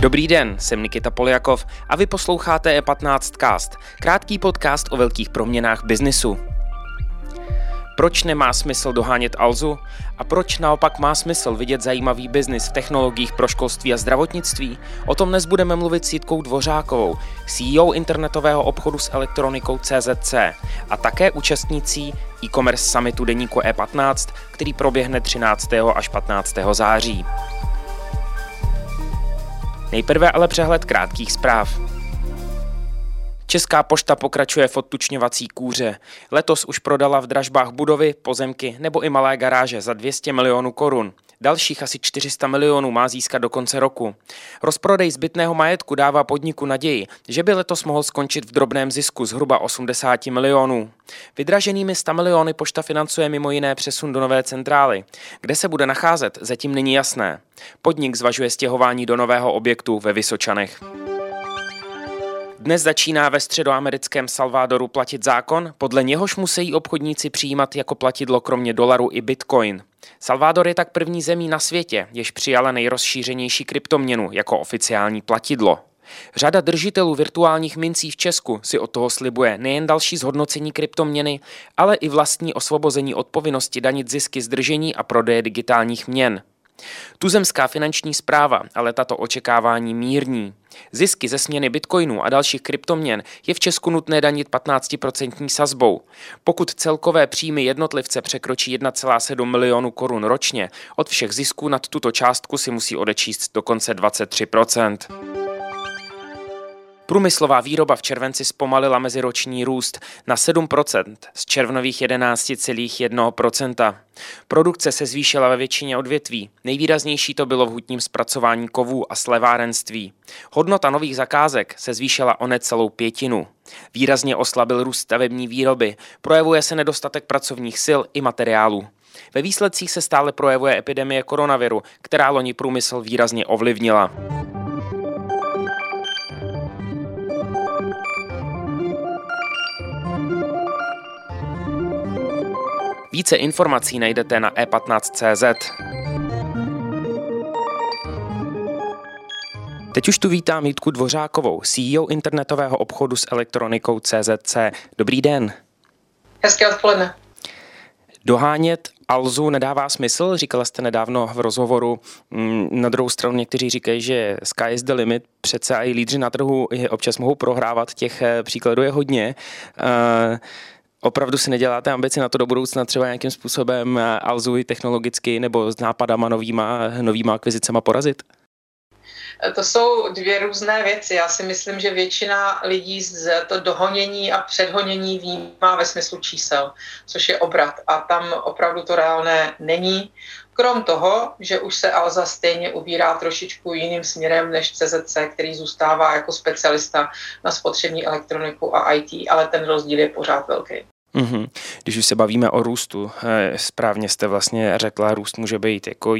Dobrý den, jsem Nikita Poljakov a vy posloucháte E15 Cast, krátký podcast o velkých proměnách biznisu. Proč nemá smysl dohánět Alzu a proč naopak má smysl vidět zajímavý biznis v technologiích pro školství a zdravotnictví? O tom dnes budeme mluvit s Jitkou Dvořákovou, CEO internetového obchodu s elektronikou CZC a také účastnící e-commerce summitu deníku E15, který proběhne 13. až 15. září. Nejprve ale přehled krátkých zpráv. Česká pošta pokračuje v odtučňovací kůře. Letos už prodala v dražbách budovy, pozemky nebo i malé garáže za 200 milionů korun. Dalších asi 400 milionů má získat do konce roku. Rozprodej zbytného majetku dává podniku naději, že by letos mohl skončit v drobném zisku zhruba 80 milionů. Vydraženými 100 miliony pošta financuje mimo jiné přesun do nové centrály. Kde se bude nacházet, zatím není jasné. Podnik zvažuje stěhování do nového objektu ve Vysočanech. Dnes začíná ve středoamerickém Salvadoru platit zákon, podle něhož musí obchodníci přijímat jako platidlo kromě dolaru i bitcoin. Salvador je tak první zemí na světě, jež přijala nejrozšířenější kryptoměnu jako oficiální platidlo. Řada držitelů virtuálních mincí v Česku si od toho slibuje nejen další zhodnocení kryptoměny, ale i vlastní osvobození od povinnosti danit zisky z držení a prodeje digitálních měn. Tuzemská finanční zpráva ale tato očekávání mírní. Zisky ze směny bitcoinů a dalších kryptoměn je v Česku nutné danit 15% sazbou. Pokud celkové příjmy jednotlivce překročí 1,7 milionu korun ročně, od všech zisků nad tuto částku si musí odečíst dokonce 23%. Průmyslová výroba v červenci zpomalila meziroční růst na 7% z červnových 11,1%. Produkce se zvýšila ve většině odvětví. Nejvýraznější to bylo v hutním zpracování kovů a slevárenství. Hodnota nových zakázek se zvýšila o necelou pětinu. Výrazně oslabil růst stavební výroby, projevuje se nedostatek pracovních sil i materiálů. Ve výsledcích se stále projevuje epidemie koronaviru, která loni průmysl výrazně ovlivnila. Více informací najdete na e15.cz. Teď už tu vítám Jitku Dvořákovou, CEO internetového obchodu s elektronikou CZC. Dobrý den. Hezké odpoledne. Dohánět Alzu nedává smysl, říkala jste nedávno v rozhovoru. Mm, na druhou stranu někteří říkají, že sky is the limit, přece i lídři na trhu občas mohou prohrávat, těch eh, příkladů je hodně. Uh, opravdu si neděláte ambici na to do budoucna třeba nějakým způsobem eh, Alzuji technologicky nebo s nápadama novýma, novýma akvizicema porazit? To jsou dvě různé věci. Já si myslím, že většina lidí z to dohonění a předhonění vnímá ve smyslu čísel, což je obrat. A tam opravdu to reálné není. Krom toho, že už se Alza stejně ubírá trošičku jiným směrem než CZC, který zůstává jako specialista na spotřební elektroniku a IT, ale ten rozdíl je pořád velký. Mm-hmm. Když už se bavíme o růstu, eh, správně jste vlastně řekla, růst může být jako,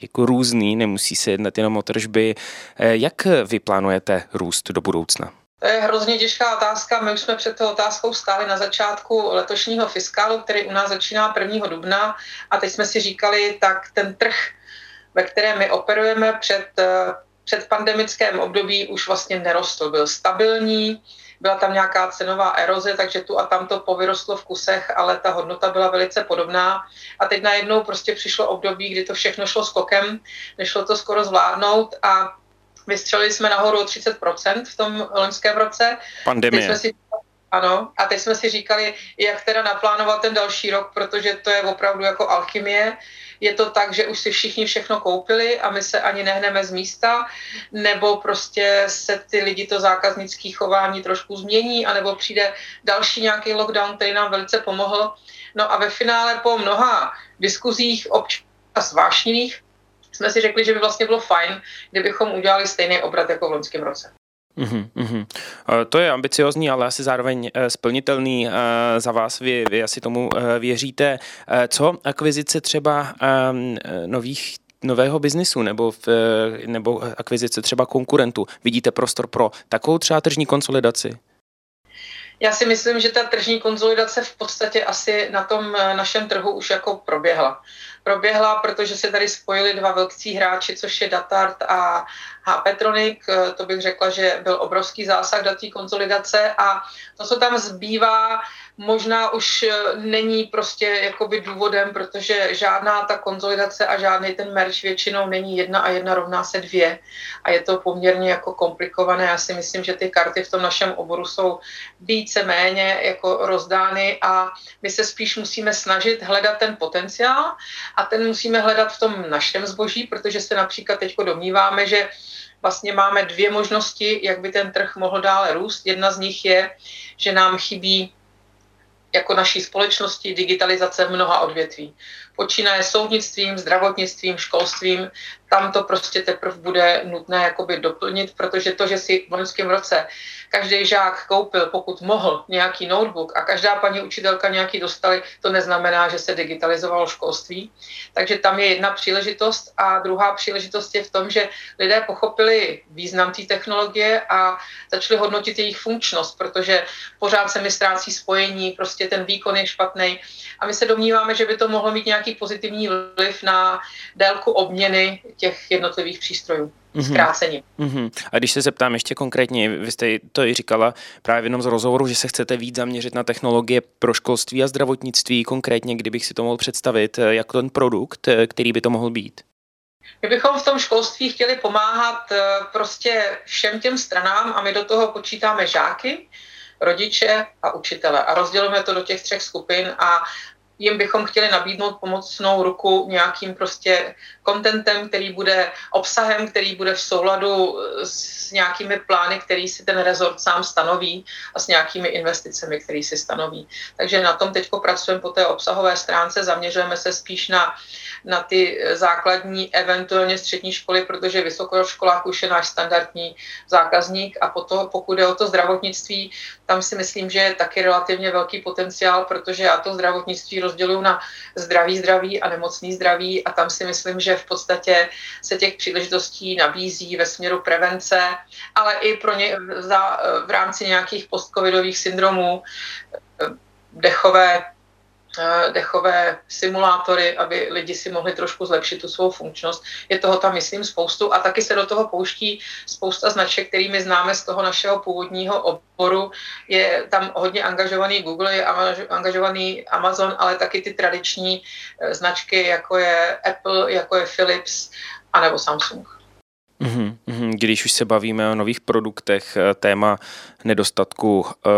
jako různý, nemusí se jednat jenom o tržby. Eh, jak vy plánujete růst do budoucna? To je hrozně těžká otázka. My už jsme před tou otázkou stáli na začátku letošního fiskálu, který u nás začíná 1. dubna a teď jsme si říkali, tak ten trh, ve kterém my operujeme před, eh, před pandemickém období už vlastně nerostl. Byl stabilní, byla tam nějaká cenová eroze, takže tu a tam to povyrostlo v kusech, ale ta hodnota byla velice podobná. A teď najednou prostě přišlo období, kdy to všechno šlo skokem, nešlo to skoro zvládnout a Vystřelili jsme nahoru o 30% v tom loňském roce. Pandemie. jsme si, ano, a teď jsme si říkali, jak teda naplánovat ten další rok, protože to je opravdu jako alchymie. Je to tak, že už si všichni všechno koupili a my se ani nehneme z místa, nebo prostě se ty lidi to zákaznické chování trošku změní, anebo přijde další nějaký lockdown, který nám velice pomohl. No a ve finále po mnoha diskuzích občas vášnivých jsme si řekli, že by vlastně bylo fajn, kdybychom udělali stejný obrat jako v loňském roce. Uhum, uhum. To je ambiciozní, ale asi zároveň eh, splnitelný eh, za vás. Vy, vy asi tomu eh, věříte. Co akvizice třeba ehm, nových nového biznisu nebo, v, nebo akvizice třeba konkurentů? Vidíte prostor pro takovou třeba tržní konsolidaci? Já si myslím, že ta tržní konzolidace v podstatě asi na tom eh, našem trhu už jako proběhla. Proběhla, protože se tady spojili dva velcí hráči, což je Datart a Petronic. Eh, to bych řekla, že byl obrovský zásah do té konzolidace a to, co tam zbývá, možná už eh, není prostě jakoby důvodem, protože žádná ta konzolidace a žádný ten merch většinou není jedna a jedna rovná se dvě a je to poměrně jako komplikované. Já si myslím, že ty karty v tom našem oboru jsou více méně jako rozdány a my se spíš musíme snažit hledat ten potenciál a ten musíme hledat v tom našem zboží, protože se například teď domníváme, že vlastně máme dvě možnosti, jak by ten trh mohl dále růst. Jedna z nich je, že nám chybí jako naší společnosti digitalizace mnoha odvětví. Počínaje soudnictvím, zdravotnictvím, školstvím, tam to prostě teprve bude nutné jakoby doplnit, protože to, že si v loňském roce každý žák koupil, pokud mohl, nějaký notebook a každá paní učitelka nějaký dostali, to neznamená, že se digitalizovalo školství. Takže tam je jedna příležitost a druhá příležitost je v tom, že lidé pochopili význam té technologie a začali hodnotit jejich funkčnost, protože pořád se mi ztrácí spojení, prostě ten výkon je špatný a my se domníváme, že by to mohlo mít nějaký pozitivní vliv na délku obměny těch jednotlivých přístrojů. Mhm. zkrácením. Mm-hmm. A když se zeptám ještě konkrétně, vy jste to i říkala právě v jednom z rozhovorů, že se chcete víc zaměřit na technologie pro školství a zdravotnictví, konkrétně, kdybych si to mohl představit, jako ten produkt, který by to mohl být. My bychom v tom školství chtěli pomáhat eh, prostě všem těm stranám a my do toho počítáme žáky, rodiče a učitele. A rozdělujeme to do těch třech skupin a jim bychom chtěli nabídnout pomocnou ruku nějakým prostě kontentem, který bude obsahem, který bude v souladu s nějakými plány, který si ten rezort sám stanoví a s nějakými investicemi, který si stanoví. Takže na tom teď pracujeme po té obsahové stránce, zaměřujeme se spíš na, na ty základní, eventuálně střední školy, protože vysokoškolák už je náš standardní zákazník a potom, pokud je o to zdravotnictví, tam si myslím, že je taky relativně velký potenciál, protože já to zdravotnictví rozděluju na zdraví, zdraví a nemocný zdraví a tam si myslím, že v podstatě se těch příležitostí nabízí ve směru prevence, ale i pro ně za, v rámci nějakých postcovidových syndromů, dechové Eh, dechové simulátory, aby lidi si mohli trošku zlepšit tu svou funkčnost. Je toho tam, myslím, spoustu a taky se do toho pouští spousta značek, kterými známe z toho našeho původního oboru. Je tam hodně angažovaný Google, je angažovaný Amazon, ale taky ty tradiční eh, značky, jako je Apple, jako je Philips, anebo Samsung. Mhm, mhm. Když už se bavíme o nových produktech, eh, téma nedostatku eh,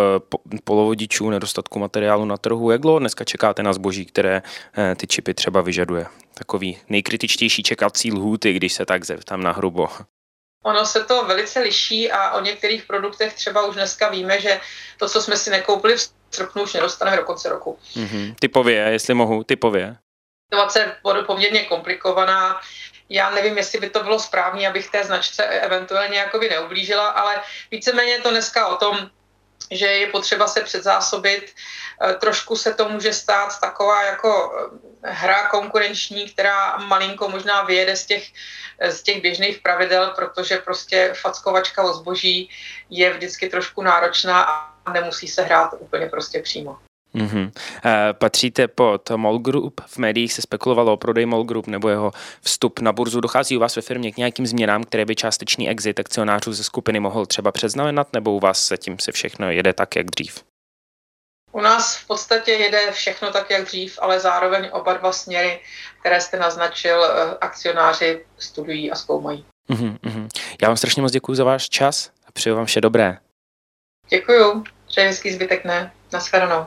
polovodičů, nedostatku materiálu na trhu, jak dlouho dneska čekáte na zboží, které eh, ty čipy třeba vyžaduje? Takový nejkritičtější čekací lhůty, když se tak zeptám na hrubo. Ono se to velice liší a o některých produktech třeba už dneska víme, že to, co jsme si nekoupili v srpnu, už nedostaneme do konce roku. Mm-hmm. Typově, jestli mohu, typově. Situace je poměrně komplikovaná já nevím, jestli by to bylo správné, abych té značce eventuálně jakoby neublížila, ale víceméně je to dneska o tom, že je potřeba se předzásobit. Eh, trošku se to může stát taková jako eh, hra konkurenční, která malinko možná vyjede z těch, z těch běžných pravidel, protože prostě fackovačka o zboží je vždycky trošku náročná a nemusí se hrát úplně prostě přímo. Mm-hmm. Patříte pod Mall Group, v médiích se spekulovalo o prodej Mall Group nebo jeho vstup na burzu. Dochází u vás ve firmě k nějakým změnám, které by částečný exit akcionářů ze skupiny mohl třeba předznamenat, nebo u vás se tím se všechno jede tak, jak dřív? U nás v podstatě jede všechno tak, jak dřív, ale zároveň oba dva směry, které jste naznačil, eh, akcionáři studují a zkoumají. Mm-hmm. Já vám strašně moc děkuji za váš čas a přeju vám vše dobré. Děkuji, přeji hezký zbytek ne. Naschledanou.